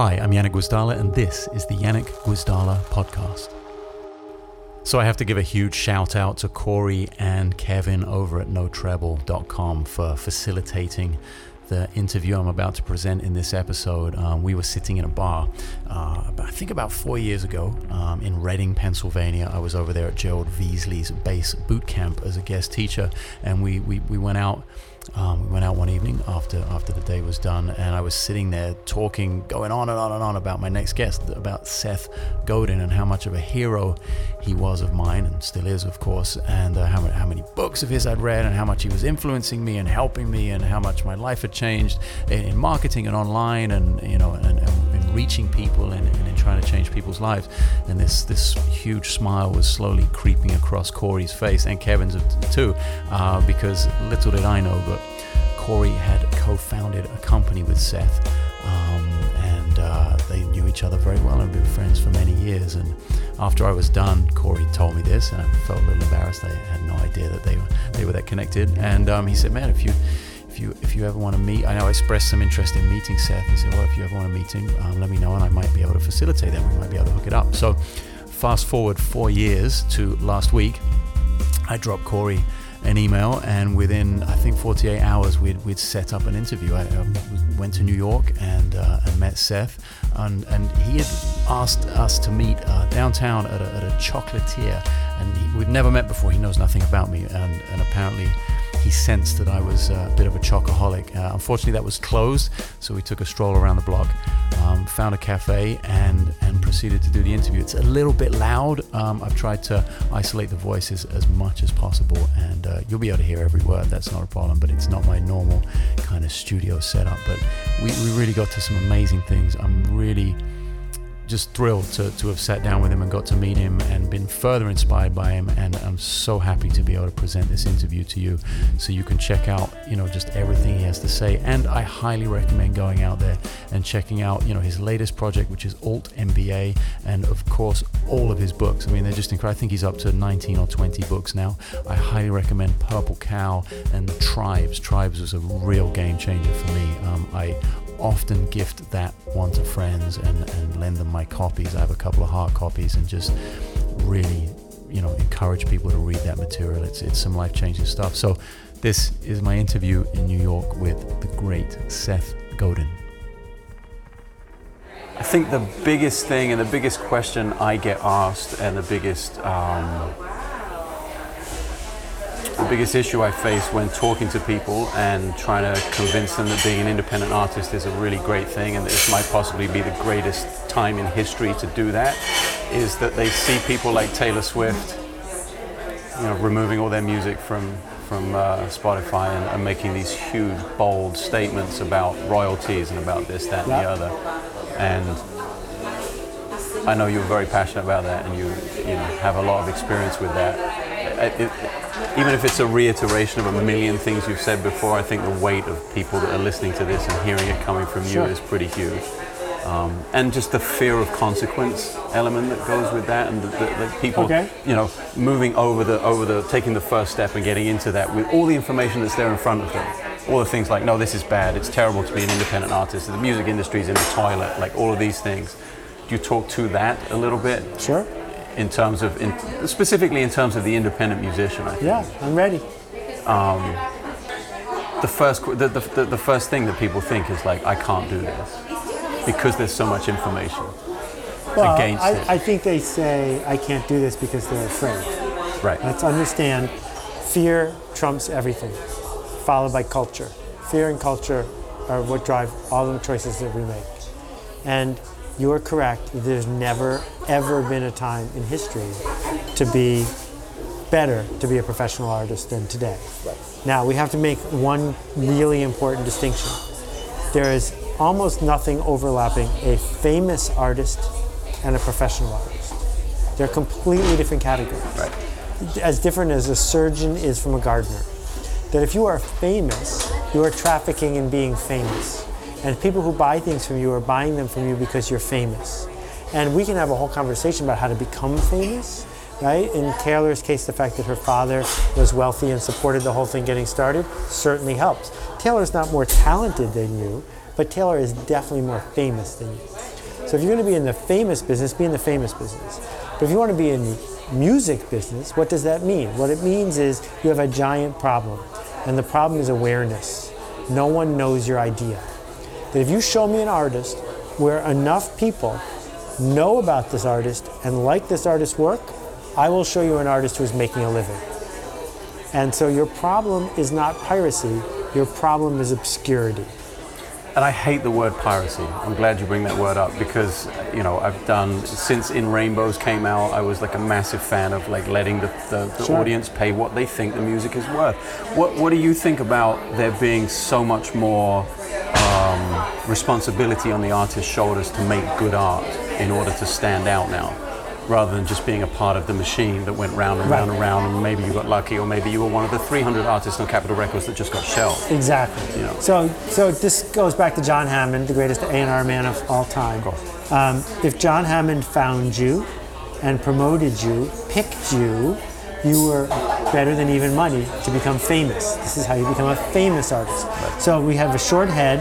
Hi, I'm Janek Gwizdala, and this is the Janek Gwizdala podcast. So I have to give a huge shout out to Corey and Kevin over at notreble.com for facilitating the interview I'm about to present in this episode. Um, we were sitting in a bar, uh, I think about four years ago um, in Reading, Pennsylvania. I was over there at Gerald Veasley's bass boot camp as a guest teacher, and we, we, we went out um, we went out one evening after after the day was done, and I was sitting there talking, going on and on and on about my next guest, about Seth Godin and how much of a hero he was of mine, and still is, of course, and uh, how, many, how many books of his I'd read, and how much he was influencing me and helping me, and how much my life had changed in, in marketing and online, and you know, and, and, reaching people and, and, in trying to change people's lives. And this this huge smile was slowly creeping across Corey's face and Kevin's too, uh, because little did I know, but Corey had co-founded a company with Seth. Um, and uh, they knew each other very well and been friends for many years. And after I was done, Corey told me this, and I felt a little embarrassed. I had no idea that they were they were that connected. And um, he said, "Man, if you you if you ever want to meet, I know I expressed some interest in meeting Seth. He said, well, if you ever want to meet him, um, let me know, and I might be able to facilitate that. We might be able to hook it up. So, fast forward four years to last week, I dropped Corey an email, and within I think 48 hours, we'd, we'd set up an interview. I um, went to New York and, uh, and met Seth, and, and he had asked us to meet uh, downtown at a, at a chocolatier, and he, we'd never met before. He knows nothing about me, and, and apparently he sensed that I was a bit of a chocoholic. Uh, unfortunately, that was closed, so we took a stroll around the block, um, found a cafe, and and proceeded to do the interview. It's a little bit loud. Um, I've tried to isolate the voices as much as possible, and uh, you'll be able to hear every word. That's not a problem, but it's not my normal kind of studio setup. But we, we really got to some amazing things. I'm really just thrilled to, to have sat down with him and got to meet him and been further inspired by him. And I'm so happy to be able to present this interview to you so you can check out, you know, just everything he has to say. And I highly recommend going out there and checking out, you know, his latest project, which is Alt MBA, and of course, all of his books. I mean, they're just incredible. I think he's up to 19 or 20 books now. I highly recommend Purple Cow and Tribes. Tribes was a real game changer for me. Um, I often gift that one to friends and, and lend them my copies. I have a couple of hard copies and just really, you know, encourage people to read that material. It's, it's some life changing stuff. So, this is my interview in New York with the great Seth Godin. I think the biggest thing and the biggest question I get asked, and the biggest um, the biggest issue I face when talking to people and trying to convince them that being an independent artist is a really great thing and that this might possibly be the greatest time in history to do that is that they see people like Taylor Swift, you know, removing all their music from from uh, Spotify and, and, making these huge, bold statements about royalties and about this, that, and the other. And I know you're very passionate about that, and you you know have a lot of experience with that. It, it, even if it's a reiteration of a million things you've said before, I think the weight of people that are listening to this and hearing it coming from you sure. is pretty huge. Um, and just the fear of consequence element that goes with that, and the, the, the people, okay. you know, moving over the over the taking the first step and getting into that with all the information that's there in front of them, all the things like, no, this is bad, it's terrible to be an independent artist, the music industry is in the toilet, like all of these things. You talk to that a little bit? Sure in terms of, in, specifically in terms of the independent musician. I think. Yeah, I'm ready. Um, the first, the, the, the first thing that people think is like, I can't do this because there's so much information well, against I, it. I think they say I can't do this because they're afraid. Right. Let's understand, fear trumps everything, followed by culture. Fear and culture are what drive all the choices that we make. And you are correct. There's never, ever been a time in history to be better to be a professional artist than today. Right. Now, we have to make one really important distinction. There is almost nothing overlapping a famous artist and a professional artist. They're completely different categories. Right. As different as a surgeon is from a gardener. That if you are famous, you are trafficking in being famous. And people who buy things from you are buying them from you because you're famous. And we can have a whole conversation about how to become famous, right? In Taylor's case, the fact that her father was wealthy and supported the whole thing getting started certainly helps. Taylor's not more talented than you, but Taylor is definitely more famous than you. So if you're going to be in the famous business, be in the famous business. But if you want to be in the music business, what does that mean? What it means is you have a giant problem, and the problem is awareness. No one knows your idea. That if you show me an artist where enough people know about this artist and like this artist's work, I will show you an artist who is making a living. And so your problem is not piracy, your problem is obscurity. And I hate the word piracy. I'm glad you bring that word up because you know I've done since In Rainbows came out. I was like a massive fan of like letting the, the, the Sure. audience pay what they think the music is worth. What What do you think about there being so much more um, responsibility on the artist's shoulders to make good art in order to stand out now, rather than just being a part of the machine that went round and Right. round and round, and maybe you got lucky, or maybe you were one of the 300 artists on Capitol Records that just got shelved. Exactly. You know. So, so this goes back to John Hammond, the greatest A&R man of all time. course. Um, if John Hammond found you and promoted you, picked you, you were better than even money to become famous. This is how you become a famous artist. So we have a short head,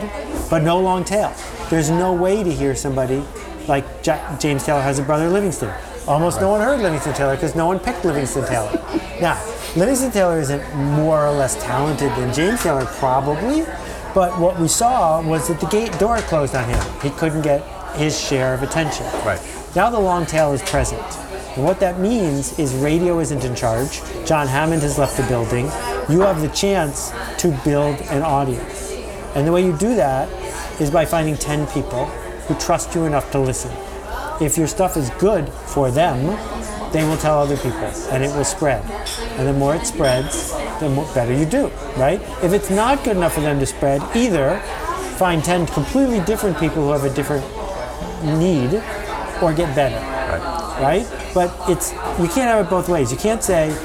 but no long tail. There's no way to hear somebody like Ja- James Taylor has a brother Livingston. Almost no one heard Livingston Taylor because no one picked Livingston Taylor. Now, Livingston Taylor isn't more or less talented than James Taylor, probably, but what we saw was that the gate door closed on him. He couldn't get his share of attention. Right. Now the long tail is present. And what that means is radio isn't in charge. John Hammond has left the building. You have the chance to build an audience. And the way you do that is by finding 10 people who trust you enough to listen. If your stuff is good for them, they will tell other people and it will spread. And the more it spreads, the more, better you do, right? If it's not good enough for them to spread, either find 10 completely different people who have a different need or get better Right. right? But it's you can't have it both ways. You can't say,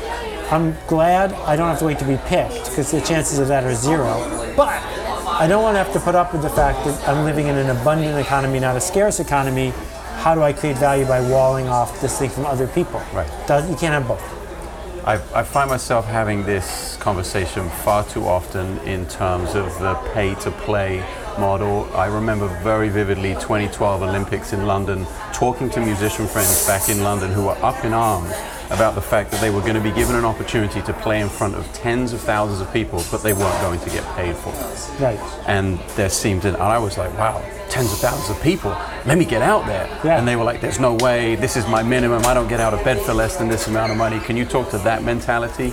"I'm glad I don't have to wait to be picked," because the chances of that are zero. But I don't want to have to put up with the fact that I'm living in an abundant economy, not a scarce economy. How do I create value by walling off this thing from other people? Right. Does, you can't have both. I, I find myself having this conversation far too often in terms of the pay to play model. I remember very vividly 2012 Olympics in London, talking to musician friends back in London who were up in arms about the fact that they were going to be given an opportunity to play in front of tens of thousands of people, but they weren't going to get paid for it. Right. And there seemed, and I was like, wow, tens of thousands of people, let me get out there. Yeah. And they were like, there's no way, this is my minimum, I don't get out of bed for less than this amount of money. Can you talk to that mentality?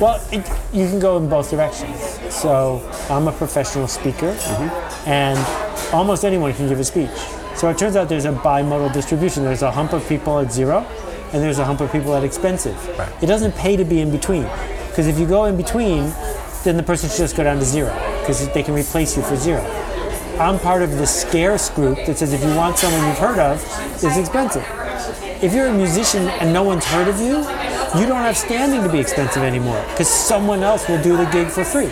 Well, it, you can go in both directions. So I'm a professional speaker, mm-hmm. and almost anyone can give a speech. So it turns out there's a bimodal distribution. There's a hump of people at zero, and there's a hump of people at expensive. Right. It doesn't pay to be in between, because if you go in between, then the person should just go down to zero, because they can replace you for zero. I'm part of the scarce group that says if you want someone you've heard of, it's expensive. If you're a musician and no one's heard of you, you don't have standing to be expensive anymore because someone else will do the gig for free.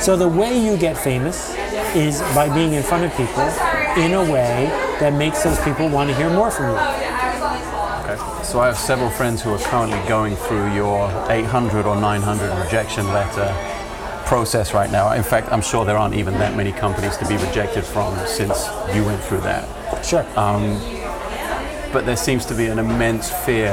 So the way you get famous is by being in front of people in a way that makes those people want to hear more from you. Okay. So I have several friends who are currently going through your 800 or 900 rejection letter process right now. In fact, I'm sure there aren't even that many companies to be rejected from since you went through that. Sure. Um, but there seems to be an immense fear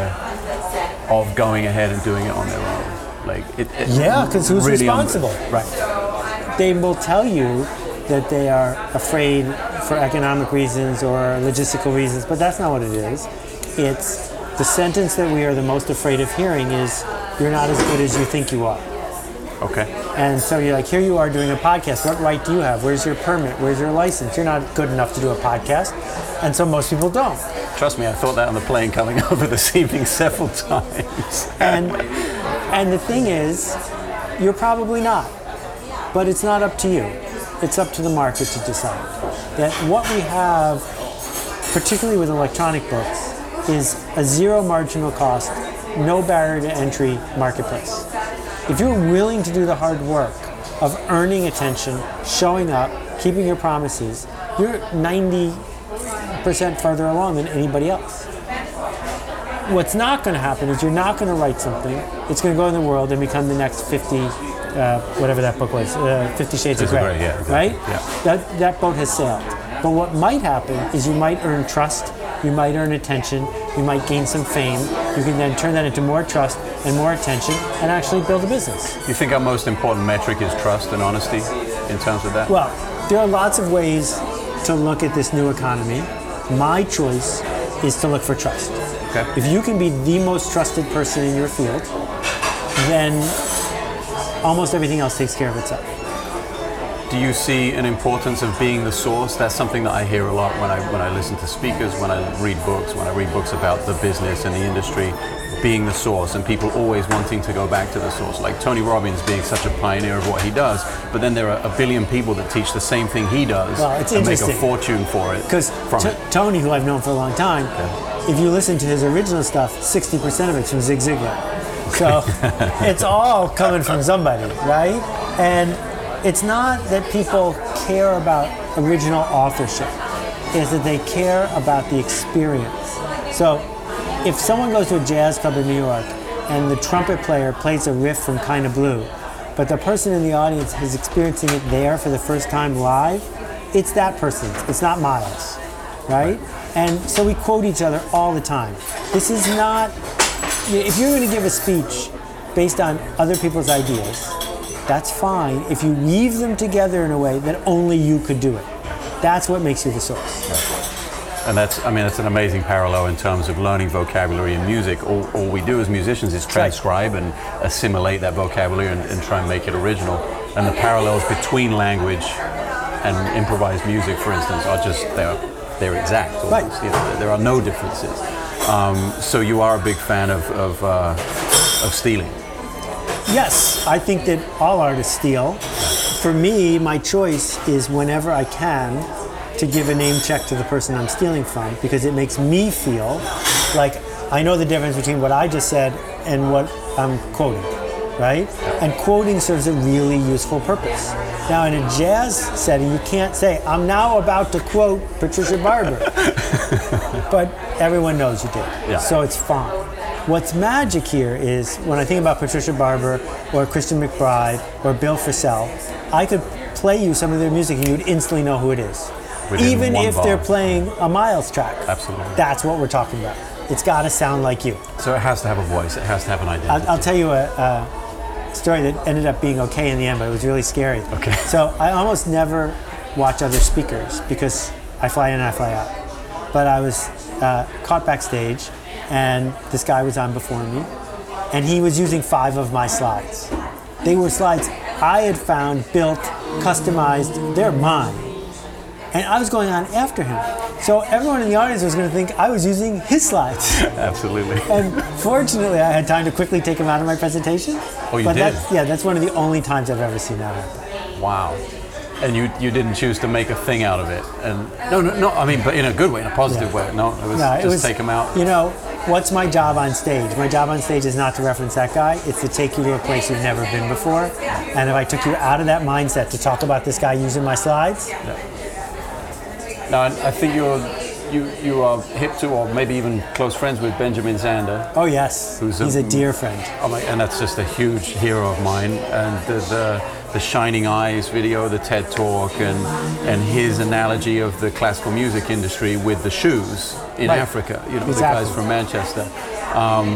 of going ahead and doing it on their own. Like it, it Yeah, 'cause who's really un- responsible? right. they will tell you that they are afraid for economic reasons or logistical reasons, but that's not what it is. It's the sentence that we are the most afraid of hearing is you're not as good as you think you are. Okay. And so you're like, here you are doing a podcast. What right do you have? Where's your permit? Where's your license? You're not good enough to do a podcast. And so most people don't. Trust me, I thought that on the plane coming over this evening several times. And and the thing is, you're probably not. But it's not up to you. It's up to the market to decide. That what we have, particularly with electronic books, is a zero marginal cost, no barrier to entry marketplace. If you're willing to do the hard work of earning attention, showing up, keeping your promises, you're 90% farther along than anybody else. What's not going to happen is you're not going to write something. It's going to go in the world and become the next 50, uh, whatever that book was, uh, 50 Shades of Grey, yeah, right? Yeah. That that boat has sailed. But what might happen is you might earn trust, you might earn attention, you might gain some fame. You can then turn that into more trust and more attention and actually build a business. You think our most important metric is trust and honesty in terms of that? Well, there are lots of ways to look at this new economy. My choice is to look for trust. Okay. If you can be the most trusted person in your field, then almost everything else takes care of itself. Do you see an importance of being the source? That's something that I hear a lot when I when I listen to speakers, when I read books, when I read books about the business and the industry, being the source, and people always wanting to go back to the source. Like Tony Robbins being such a pioneer of what he does, but then there are a billion people that teach the same thing he does Well, it's and make a fortune for it. Because T- Tony, who I've known for a long time, if you listen to his original stuff, 60% of it's from Zig Ziglar. So it's all coming from somebody, right? And it's not that people care about original authorship, it's that they care about the experience. So if someone goes to a jazz club in New York and the trumpet player plays a riff from Kind of Blue, but the person in the audience is experiencing it there for the first time live, it's that person's. It's not Miles, right? And so we quote each other all the time. This is not, if you're going to give a speech based on other people's ideas, that's fine if you weave them together in a way that only you could do it. That's what makes you the source. And that's, I mean, that's an amazing parallel in terms of learning vocabulary in music. All, all we do as musicians is transcribe and assimilate that vocabulary and, and try and make it original. And the parallels between language and improvised music, for instance, are just, they're, they're exact. Right. You know, there are no differences. Um, so you are a big fan of, of, uh, of stealing. Yes, I think that all artists steal. For me, my choice is whenever I can to give a name check to the person I'm stealing from because it makes me feel like I know the difference between what I just said and what I'm quoting, right? And quoting serves a really useful purpose. Now, in a jazz setting, you can't say, I'm now about to quote Patricia Barber. but everyone knows you did. Yeah. So it's fine. What's magic here is when I think about Patricia Barber or Christian McBride or Bill Frisell, I could play you some of their music and you'd instantly know who it is. Within Even if bar. they're playing a Miles track. Absolutely. That's what we're talking about. It's got to sound like you. So it has to have a voice. It has to have an identity. I'll, I'll tell you a, a story that ended up being okay in the end, but it was really scary. Okay. So I almost never watch other speakers because I fly in and I fly out. But I was uh, caught backstage, and this guy was on before me, and he was using five of my slides. They were slides I had found, built, customized. They're mine. And I was going on after him. So everyone in the audience was going to think I was using his slides. Absolutely. And fortunately, I had time to quickly take him out of my presentation. Oh, you but did? That's, yeah, that's one of the only times I've ever seen that happen. Wow. And you, you didn't choose to make a thing out of it. And no, no, no. I mean, but in a good way, in a positive way. No, it was No, just was, take him out. You know, what's my job on stage? My job on stage is not to reference that guy. It's to take you to a place you've never been before. And if I took you out of that mindset to talk about this guy using my slides, Now, I I think you're you you are hip to, or maybe even close friends with Benjamin Zander. oh yes, Who's a- he's a dear friend. Oh my, and that's just a huge hero of mine. And the, the the Shining Eyes video, the TED Talk, and and his analogy of the classical music industry with the shoes in Right. Africa. You know, the guys from Manchester. Um,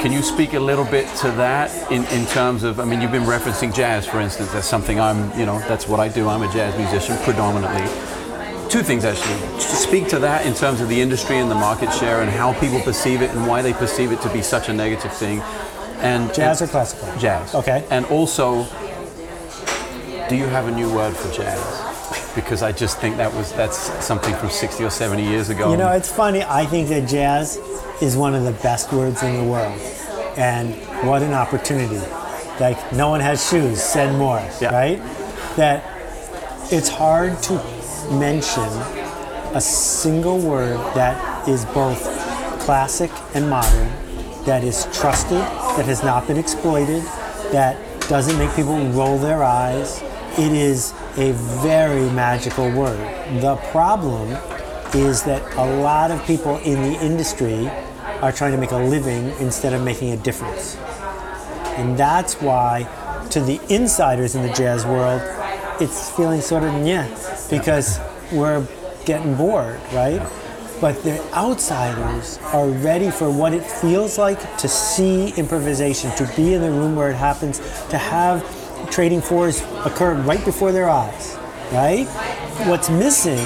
can you speak a little bit to that in, in terms of? I mean, you've been referencing jazz, for instance. That's something I'm. You know, that's what I do. I'm a jazz musician predominantly. Two things actually. Speak to that in terms of the industry and the market share and how people perceive it and why they perceive it to be such a negative thing. And Jazz and- or classical? Jazz. Okay. And also, do you have a new word for jazz? Because I just think that was that's something from 60 or 70 years ago. You know, it's funny. I think that jazz is one of the best words in the world. And what an opportunity. Like, no one has shoes, send more, Yeah. right? That it's hard to mention a single word that is both classic and modern, that is trusted, that has not been exploited, that doesn't make people roll their eyes. It is a very magical word. The problem is that a lot of people in the industry are trying to make a living instead of making a difference. And that's why, to the insiders in the jazz world, it's feeling sort of yeah, because we're getting bored, right? But the outsiders are ready for what it feels like to see improvisation, to be in the room where it happens, to have trading fours occur right before their eyes, right? What's missing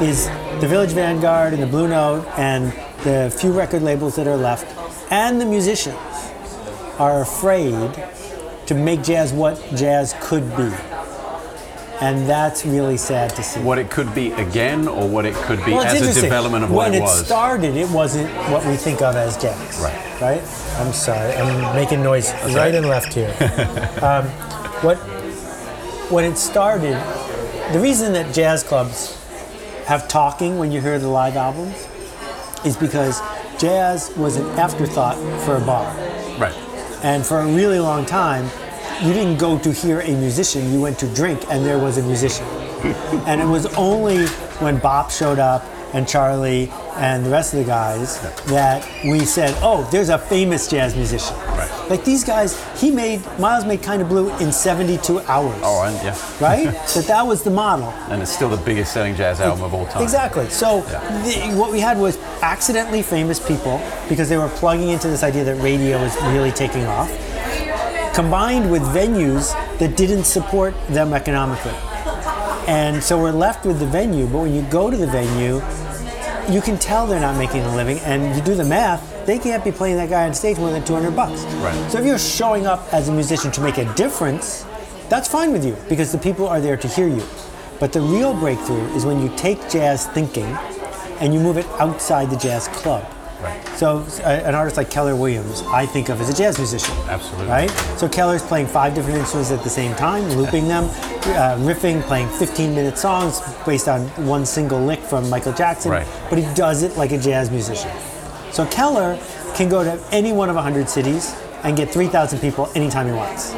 is the Village Vanguard and the Blue Note and the few record labels that are left, and the musicians are afraid to make jazz what jazz could be. And that's really sad to see. What it could be again, or what it could be Well, as a development of what it was. when it started, it wasn't what we think of as jazz. Right. Right. I'm sorry. I'm making noise right, right. and left here. um, what when it started, the reason that jazz clubs have talking when you hear the live albums is because jazz was an afterthought for a bar. right. And for a really long time, you didn't go to hear a musician, you went to drink and there was a musician. and it was only when Bop showed up and Charlie and the rest of the guys that we said, oh, there's a famous jazz musician. Right. Like these guys, he made, Miles made Kind of Blue in 72 hours. Oh, and yeah. Right? that that was the model. And it's still the biggest selling jazz album of all time. Exactly. So Yeah. the, what we had was accidentally famous people because they were plugging into this idea that radio is really taking off, combined with venues that didn't support them economically. And so we're left with the venue, but when you go to the venue, you can tell they're not making a living, and you do the math, they can't be playing that guy on stage more than 200 bucks. Right. So if you're showing up as a musician to make a difference, that's fine with you because the people are there to hear you. But the real breakthrough is when you take jazz thinking and you move it outside the jazz club. Right. So an artist like Keller Williams, I think of as a jazz musician. Absolutely. Right? So Keller's playing five different instruments at the same time, looping them, uh, riffing, playing 15 minute songs based on one single lick from Michael Jackson. Right. But he does it like a jazz musician. So Keller can go to any one of 100 cities and get 3,000 people anytime he wants.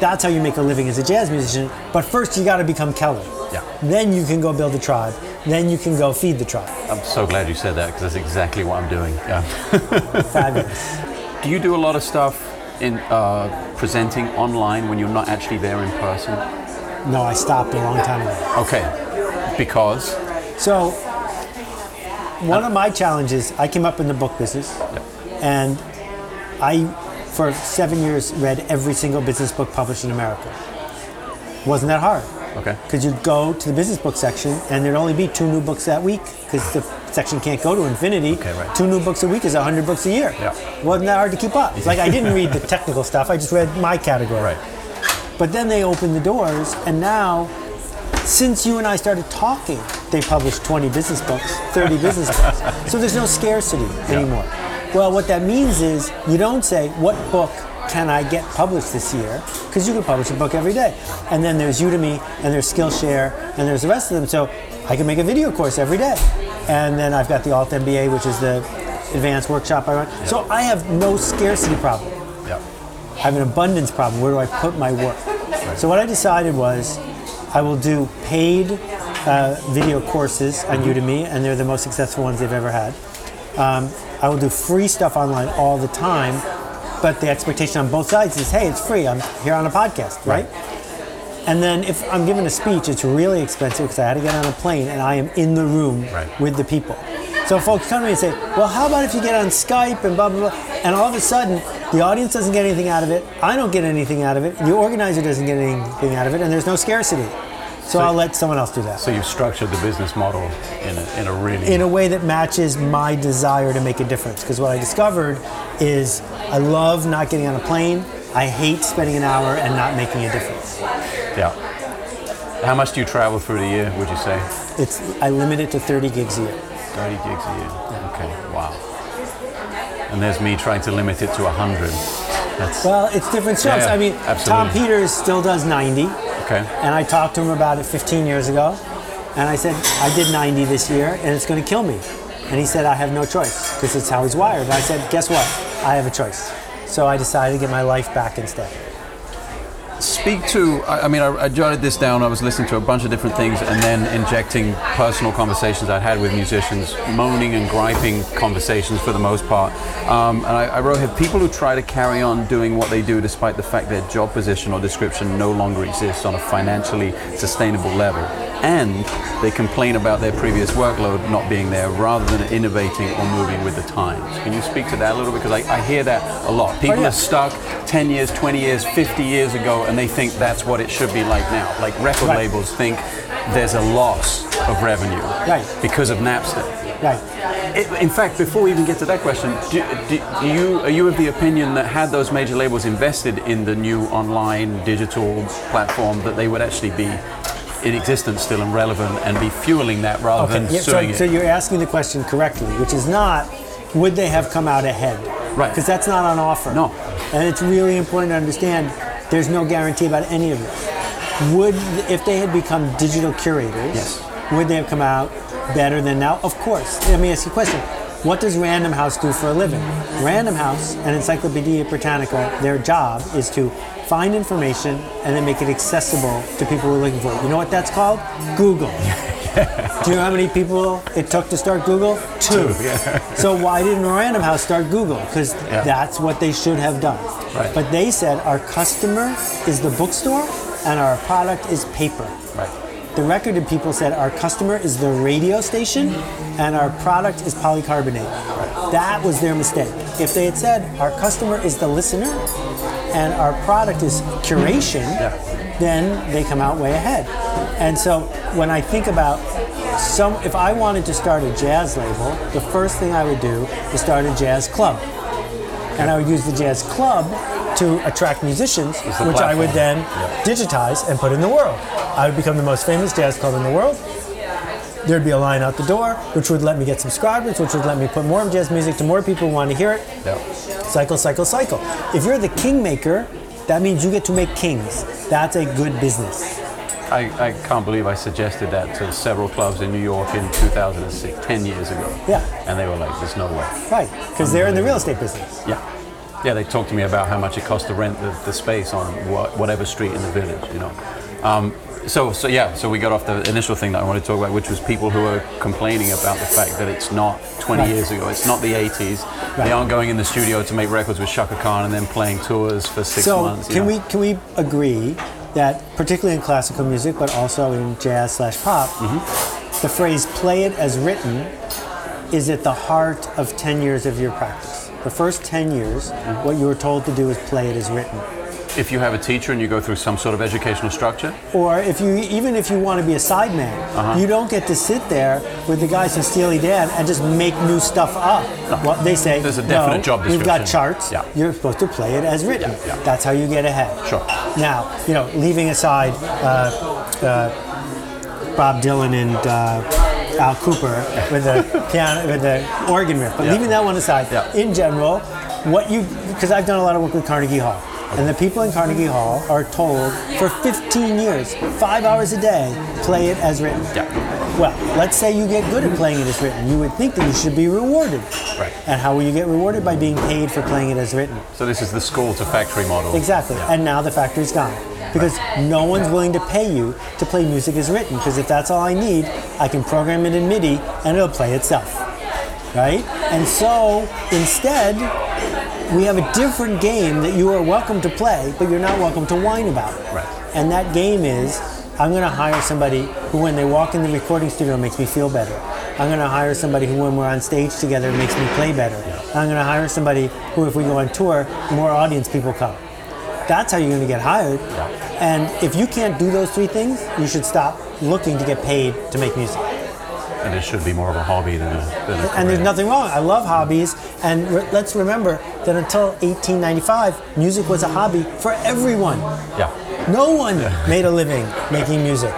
That's how you make a living as a jazz musician. But first, you got to become Keller. Yeah. Then you can go build a tribe. Then you can go feed the tribe. I'm so glad you said that because that's exactly what I'm doing. Yeah. Fabulous. Do you do a lot of stuff in uh, presenting online when you're not actually there in person? No, I stopped a long time ago. Okay. Because So, one of my challenges, I came up in the book business, and I, for seven years, read every single business book published in America. Wasn't that hard? okay. Because you'd go to the business book section, and there'd only be two new books that week, because the section can't go to infinity. Okay, right. Two new books a week is 100 books a year. Yeah. Wasn't that hard to keep up? Like, I didn't read the technical stuff, I just read my category. Right. But then they opened the doors, and now, since you and I started talking, they published 20 business books, 30 business books. So there's no scarcity anymore. Well, what that means is you don't say, what book can I get published this year? Because you can publish a book every day. And then there's Udemy, and there's Skillshare, and there's the rest of them. So I can make a video course every day. And then I've got the Alt MBA, which is the advanced workshop I run. So I have no scarcity problem. Yeah. I have an abundance problem. Where do I put my work? So what I decided was I will do paid uh, video courses on Udemy, and they're the most successful ones they've ever had. Um, I will do free stuff online all the time, but the expectation on both sides is, hey, it's free. I'm here on a podcast, right? And then if I'm giving a speech, it's really expensive because I had to get on a plane and I am in the room Right. with the people. So folks come to me and say, well, how about if you get on Skype and blah, blah, blah. And all of a sudden, the audience doesn't get anything out of it. I don't get anything out of it. The organizer doesn't get anything out of it. And there's no scarcity. So, I'll let someone else do that. So you've structured the business model in a, in a really in a way that matches my desire to make a difference. Because what I discovered is I love not getting on a plane. I hate spending an hour and not making a difference. yeah. How much do you travel through the year? Would you say It's I limit it to 30 gigs a year. 30 gigs a year? Okay. Wow. And there's me trying to limit it to 100. That's Well, it's different strokes. Yeah, I mean, Tom. Peters still does 90, okay. and I talked to him about it 15 years ago, and I said I did 90 this year, and it's going to kill me. And he said I have no choice because it's how he's wired. And I said, guess what? I have a choice. So I decided to get my life back instead. Speak to, I, I mean, I, I jotted this down. I was listening to a bunch of different things and then injecting personal conversations I'd had with musicians, moaning and griping conversations for the most part. Um, and I, I wrote here people who try to carry on doing what they do despite the fact their job position or description no longer exists on a financially sustainable level. And they complain about their previous workload not being there rather than innovating or moving with the times. Can you speak to that a little bit? Because I, I hear that a lot. Oh, People Oh, yeah. are stuck 10 years, 20 years, 50 years ago, and they think that's what it should be like now. Like record Right. labels think there's a loss of revenue Right. because of Napster. Right. It, in fact, before we even get to that question, do, do, do you are you of the opinion that had those major labels invested in the new online digital platform, that they would actually be in existence still and relevant and be fueling that rather than yeah, so, suing so it? you're asking the question correctly, which is not would they have come out ahead? Right. Because that's not on offer. No. And it's really important to understand there's no guarantee about any of this. Would, if they had become digital curators, Yes. would they have come out better than now? Of course. Let me ask you a question. What does Random House do for a living? Random House and Encyclopedia Britannica, their job is to find information and then make it accessible to people who are looking for it. You know what that's called? Google. Do you know how many people it took to start Google? Two. So why didn't Random House start Google? Because Yeah. that's what they should have done. Right. But they said our customer is the bookstore and our product is paper. Right. The record people said our customer is the radio station and our product is polycarbonate. That was their mistake. If they had said our customer is the listener and our product is curation, Yeah. then they come out way ahead. And so when I think about some, if I wanted to start a jazz label, the first thing I would do is start a jazz club. And I would use the jazz club to attract musicians, which I would platform. then digitize and put in the world. I would become the most famous jazz club in the world. There'd be a line out the door, which would let me get subscribers, which would let me put more jazz music to more people who want to hear it. Yeah. Cycle, cycle, cycle. If you're the kingmaker, that means you get to make kings. That's a good business. I, I can't believe I suggested that to several clubs in New York in 2006, 10 years ago. Yeah. And they were like, there's no way. Right, because they're in the real estate business. Yeah. Yeah, they talked to me about how much it cost to rent the, the space on wha- whatever street in the village, you know. Um, so, so yeah, so we got off the initial thing that I wanted to talk about, which was people who are complaining about the fact that it's not 20 Right. years ago, it's not the 80s. Right. They aren't going in the studio to make records with Chaka Khan and then playing tours for six so months. you can know. we can we agree that particularly in classical music, but also in jazz slash pop, Mm-hmm. the phrase "play it as written" is at the heart of 10 years of your practice. The first 10 years, Mm-hmm. what you were told to do is play it as written. If you have a teacher and you go through some sort of educational structure, Or if you even if you want to be a sideman, Uh-huh. you don't get to sit there with the guys from Steely Dan and just make new stuff up. Well, they say There's a definite no, job We've got charts. Yeah. You're supposed to play it as written. Yeah, yeah. That's how you get ahead. Sure. Now, you know, leaving aside uh, uh, Bob Dylan and uh, Al Kooper with the piano with the organ riff, but Yeah. leaving that one aside, Yeah. in general, what you because I've done a lot of work with Carnegie Hall. And the people in Carnegie Hall are told for 15 years, five hours a day, play it as written. Yeah. Well, let's say you get good at playing it as written. You would think that you should be rewarded. Right. And how will you get rewarded? By being paid for playing it as written. so this is the school to factory model. Exactly. And now the factory's gone. Because no one's willing to pay you to play music as written. Because if that's all I need, I can program it in MIDI and it'll play itself. Right? And so instead, we have a different game that you are welcome to play, but you're not welcome to whine about. Right. And that game is I'm going to hire somebody who, when they walk in the recording studio, makes me feel better. I'm going to hire somebody who, when we're on stage together, makes me play better. I'm going to hire somebody who, if we go on tour, more audience people come. That's how you're going to get hired. Yeah. And if you can't do those three things, you should stop looking to get paid to make music. And it should be more of a hobby than a, than a And there's nothing wrong. I love hobbies. And re- let's remember that until 1895, music was a hobby for everyone. Yeah. No one made a living making music.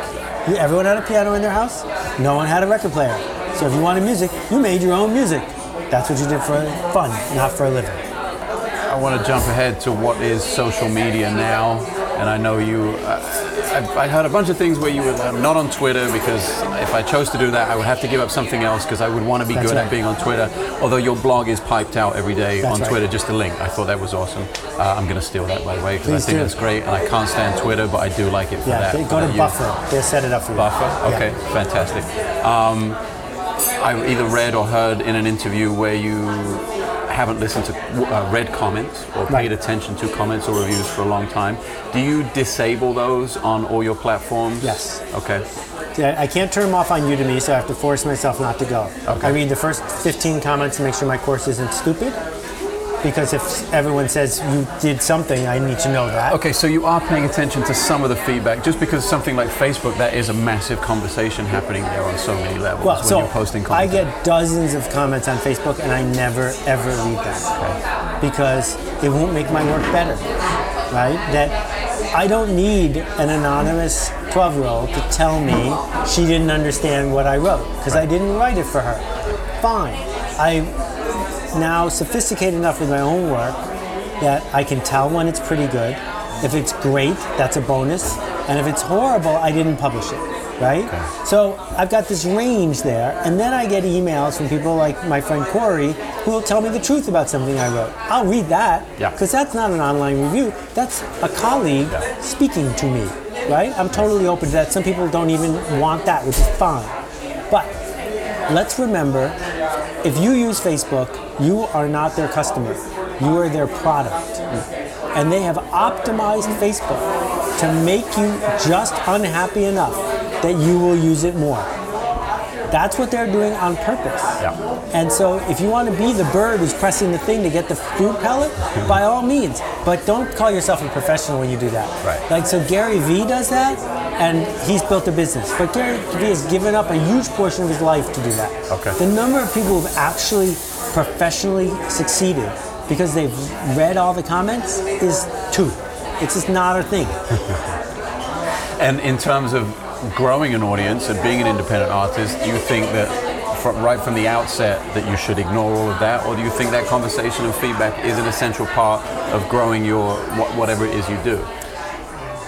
Everyone had a piano in their house. No one had a record player. So if you wanted music, you made your own music. That's what you did for fun, not for a living. I want to jump ahead to what is social media now, and I know you. Uh, I, I heard a bunch of things where you were uh, not on Twitter because if I chose to do that, I would have to give up something else because I would want to be That's good right. at being on Twitter. Although your blog is piped out every day That's on right. Twitter, just a link. I thought that was awesome. Uh, I'm going to steal that by the way because I think do. that's great, and I can't stand Twitter, but I do like it for Yeah, that. they- for go to. Buffer. They'll set it up for you. Buffer. Yeah. Okay, fantastic. Um, I either read or heard in an interview where you haven't listened to uh, read comments or paid Right. attention to comments or reviews for a long time. Do you disable those on all your platforms? Yes. Okay. I can't turn them off on Udemy, so I have to force myself not to go. Okay. I read the first 15 comments to make sure my course isn't stupid. Because if everyone says you did something, I need to know that. Okay, so you are paying attention to some of the feedback, just because something like Facebook, that is a massive conversation happening there on so many levels Well, when so you're posting comments. I get dozens of comments on Facebook, and I never ever read them because it won't make my work better, right? That I don't need an anonymous 12-year-old to tell me she didn't understand what I wrote because I didn't write it for her. Fine, I now sophisticated enough with my own work that I can tell when it's pretty good. If it's great, that's a bonus. And if it's horrible, I didn't publish it, right? So I've got this range there. And then I get emails from people like my friend Corey who will tell me the truth about something I wrote. I'll read that Yeah. because that's not an online review. That's a colleague speaking to me, right? I'm totally open to that. Some people don't even want that, which is fine. But let's remember if you use Facebook, you are not their customer, you are their product. And they have optimized Facebook to make you just unhappy enough that you will use it more. That's what they're doing on purpose. Yeah. And so if you want to be the bird who's pressing the thing to get the food pellet, by all means. But don't call yourself a professional when you do that. Right. Like so Gary Vee does that and he's built a business. But Gary Vee has given up a huge portion of his life to do that. Okay. The number of people who've actually professionally succeeded because they've read all the comments is two. It's just not a thing. And in terms of growing an audience and being an independent artist, do you think that from, right from the outset that you should ignore all of that, or do you think that conversation and feedback is an essential part of growing your whatever it is you do?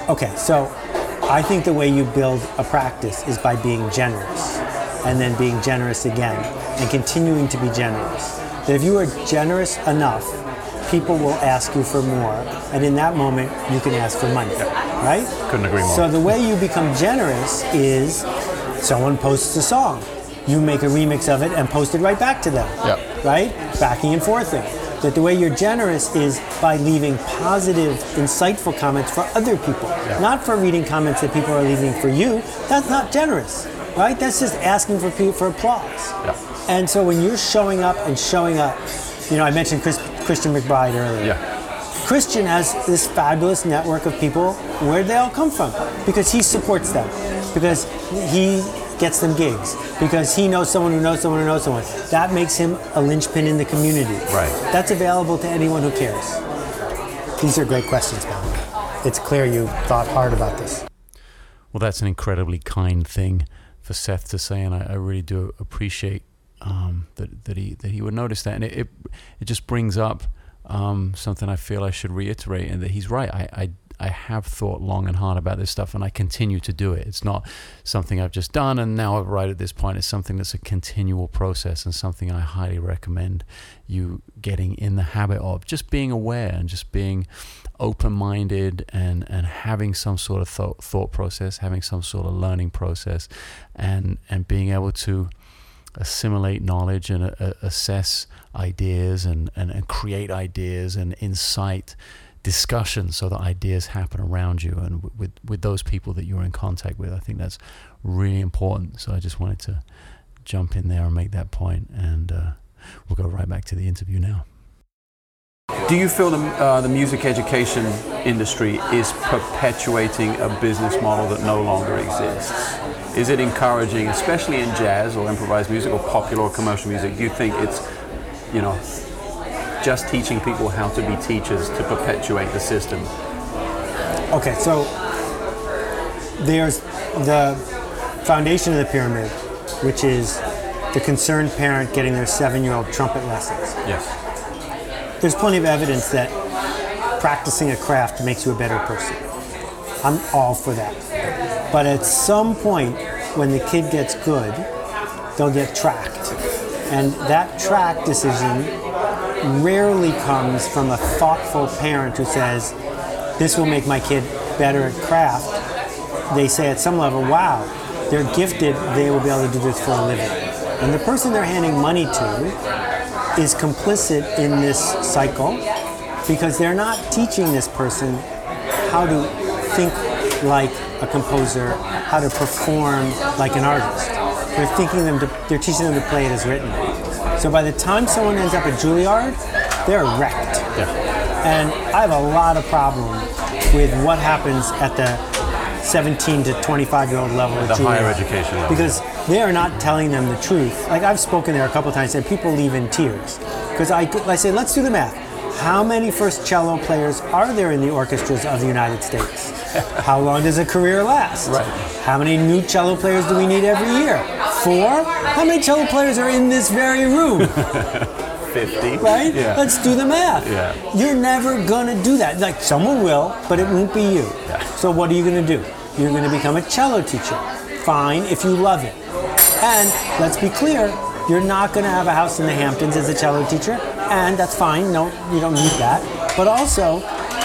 Okay, so I think the way you build a practice is by being generous and then being generous again and continuing to be generous. That if you are generous enough, people will ask you for more, and in that moment, you can ask for money, right? Couldn't agree more. So the way you become generous is someone posts a song, you make a remix of it and post it right back to them, Yep. right? Backing and forthing. That the way you're generous is by leaving positive, insightful comments for other people, not for reading comments that people are leaving for you. That's not generous, right? That's just asking for for applause. Yeah. And so when you're showing up and showing up, you know, I mentioned Chris, Christian McBride earlier. Yeah. Christian has this fabulous network of people. Where they all come from? Because he supports them. Because he gets them gigs. Because he knows someone who knows someone who knows someone. That makes him a linchpin in the community. Right. That's available to anyone who cares. These are great questions, by. It's clear you thought hard about this. Well, that's an incredibly kind thing for Seth to say, and I, I really do appreciate um, that that he that he would notice that, and it it, it just brings up um, something I feel I should reiterate, and that he's right. I, I I have thought long and hard about this stuff, and I continue to do it. It's not something I've just done, and now right at this point, it's something that's a continual process, and something I highly recommend you getting in the habit of just being aware and just being open-minded and and having some sort of thought, thought process having some sort of learning process and and being able to assimilate knowledge and uh, assess ideas and, and and create ideas and incite discussion so that ideas happen around you and with with those people that you're in contact with. I think that's really important. So I just wanted to jump in there and make that point and uh, we'll go right back to the interview now. Do you feel the, uh, the music education industry is perpetuating a business model that no longer exists? Is it encouraging, especially in jazz or improvised music or popular or commercial music, do you think it's, you know, just teaching people how to be teachers to perpetuate the system? Okay, so there's the foundation of the pyramid, which is the concerned parent getting their seven year old trumpet lessons. Yes. There's plenty of evidence that practicing a craft makes you a better person. I'm all for that. But at some point, when the kid gets good, they'll get tracked. And that track decision rarely comes from a thoughtful parent who says, This will make my kid better at craft. They say at some level, Wow, they're gifted, they will be able to do this for a living. And the person they're handing money to is complicit in this cycle because they're not teaching this person how to think like a composer, how to perform like an artist. They're thinking them to, they're teaching them to play it as written. So by the time someone ends up at Juilliard, they're wrecked. And I have a lot of problem with what happens at the 17 to 25 year old level at The higher education level, Because they are not telling them the truth. Like I've spoken there a couple times and people leave in tears. Because I, I say, let's do the math. How many first cello players are there in the orchestras of the United States? How long does a career last? Right. How many new cello players do we need every year? Four? How many cello players are in this very room? 50. right? Yeah. Let's do the math. Yeah. You're never gonna do that. Like someone will, but it won't be you. Yeah. So what are you gonna do? You're gonna become a cello teacher. Fine if you love it. And let's be clear, you're not gonna have a house in the Hamptons as a cello teacher, and that's fine. No, you don't need that. But also,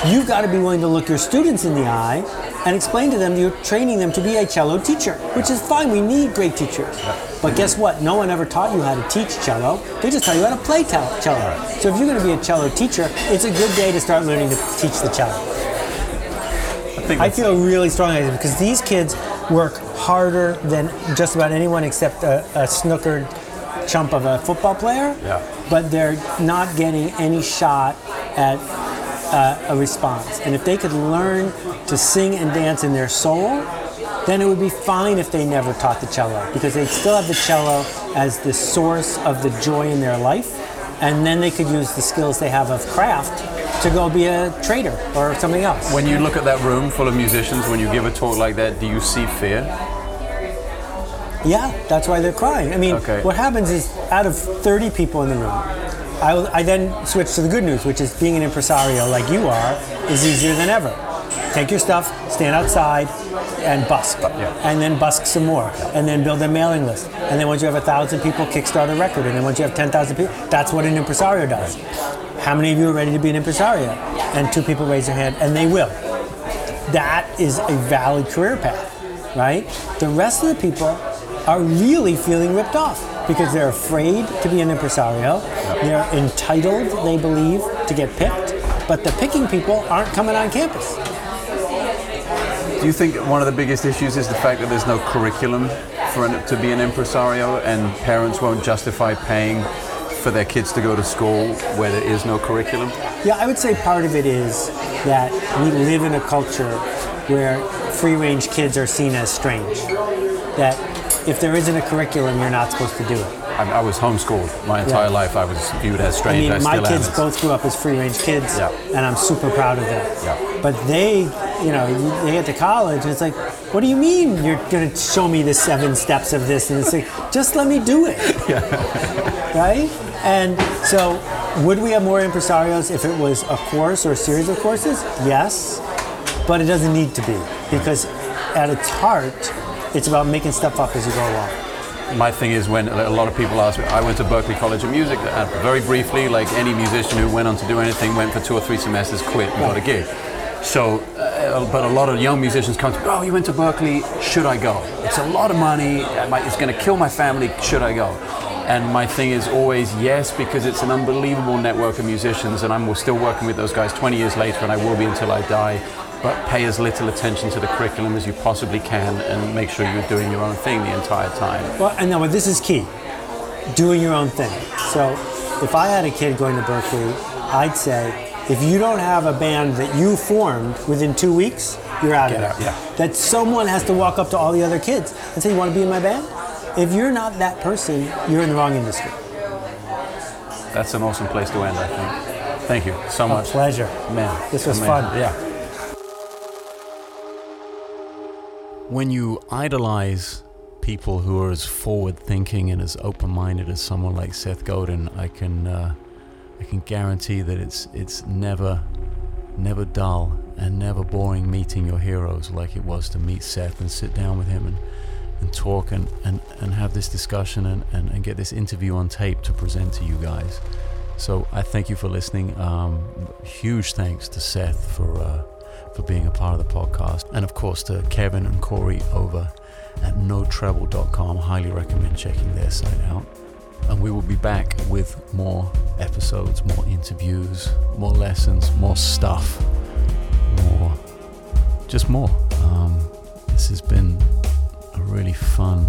you've got to be willing to look your students in the eye and explain to them you're training them to be a cello teacher, which is fine. We need great teachers. But guess what? No one ever taught you how to teach cello. They just taught you how to play cello. So if you're going to be a cello teacher, it's a good day to start learning to teach the cello. I I feel really strongly because these kids work harder than just about anyone except a, a snookered chump of a football player. Yeah. But they're not getting any shot at uh, a response. And if they could learn to sing and dance in their soul, then it would be fine if they never taught the cello because they'd still have the cello as the source of the joy in their life. And then they could use the skills they have of craft to go be a trader or something else. When you look at that room full of musicians, when you give a talk like that, do you see fear? Yeah, that's why they're crying. I mean, Okay. what happens is out of 30 people in the room, I, I then switch to the good news, which is being an impresario like you are is easier than ever. Take your stuff, stand outside, and busk. And then busk some more. And then build a mailing list. And then once you have a thousand people, kickstart a record. And then once you have 10,000 people, that's what an impresario does. How many of you are ready to be an impresario? And two people raise their hand, and they will that is a valid career path, right? The rest of the people are really feeling ripped off because they're afraid to be an impresario. They're entitled, they believe, to get picked, but the picking people aren't coming on campus. Do you think one of the biggest issues is the fact that there's no curriculum for an, to be an impresario and parents won't justify paying for their kids to go to school where there is no curriculum? Yeah, I would say part of it is that we live in a culture where free range kids are seen as strange. That if there isn't a curriculum, you're not supposed to do it. I, I was homeschooled my entire Yeah. life. I was viewed as I strange. mean, my still kids both grew up as free range kids, Yeah. and I'm super proud of them. Yeah. But they, you know, they get to college, and it's like, what do you mean you're going to show me the seven steps of this? And it's like, just let me do it. right? And so, would we have more impresarios if it was a course or a series of courses? Yes, but it doesn't need to be because at its heart, it's about making stuff up as you go along. my thing is when a lot of people ask me, I went to Berklee College of Music, uh, very briefly, like any musician who went on to do anything, went for two or three semesters, quit, and got a gig. So, uh, but a lot of young musicians come to me, oh, you went to Berklee, should I go? It's a lot of money, it's going to kill my family, should I go? And my thing is always yes, because it's an unbelievable network of musicians, and I'm still working with those guys 20 years later, and I will be until I die. But pay as little attention to the curriculum as you possibly can, and make sure you're doing your own thing the entire time. Well, and now this is key. Doing your own thing. So, if I had a kid going to Berklee, I'd say, if you don't have a band that you formed within two weeks, you're out Get of it. out, yeah. That someone has to walk up to all the other kids and say, "You want to be in my band?" If you're not that person, you're in the wrong industry. That's an awesome place to end, I think. Thank you so A much. pleasure. Man, This was fun. Yeah. When you idolize people who are as forward-thinking and as open-minded as someone like Seth Godin, I can uh, I can guarantee that it's it's never never dull and never boring meeting your heroes like it was to meet Seth and sit down with him and, and talk and, and, and have this discussion and, and, and get this interview on tape to present to you guys. So I thank you for listening. Um, huge thanks to Seth for uh, for being a part of the podcast, and of course to Kevin and Corey over at notreble.com. Highly recommend checking their site out. And we will be back with more episodes, more interviews, more lessons, more stuff, more, just more. Um, This has been a really fun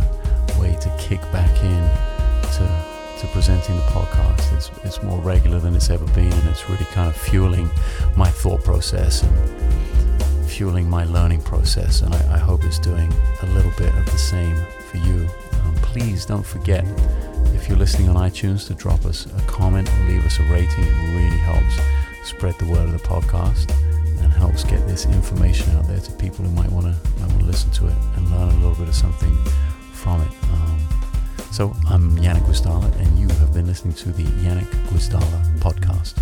way to kick back in to to presenting the podcast. It's it's more regular than it's ever been, and it's really kind of fueling my thought process and fueling my learning process. And I, I hope it's doing a little bit of the same for you. Um, please don't forget if you're listening on iTunes to drop us a comment or leave us a rating. It really helps spread the word of the podcast and helps get this information out there to people who might want to want to listen to it and learn a little bit of something from it. Um, so I'm Janek Gwizdala, and you have been listening to the Janek Gwizdala podcast.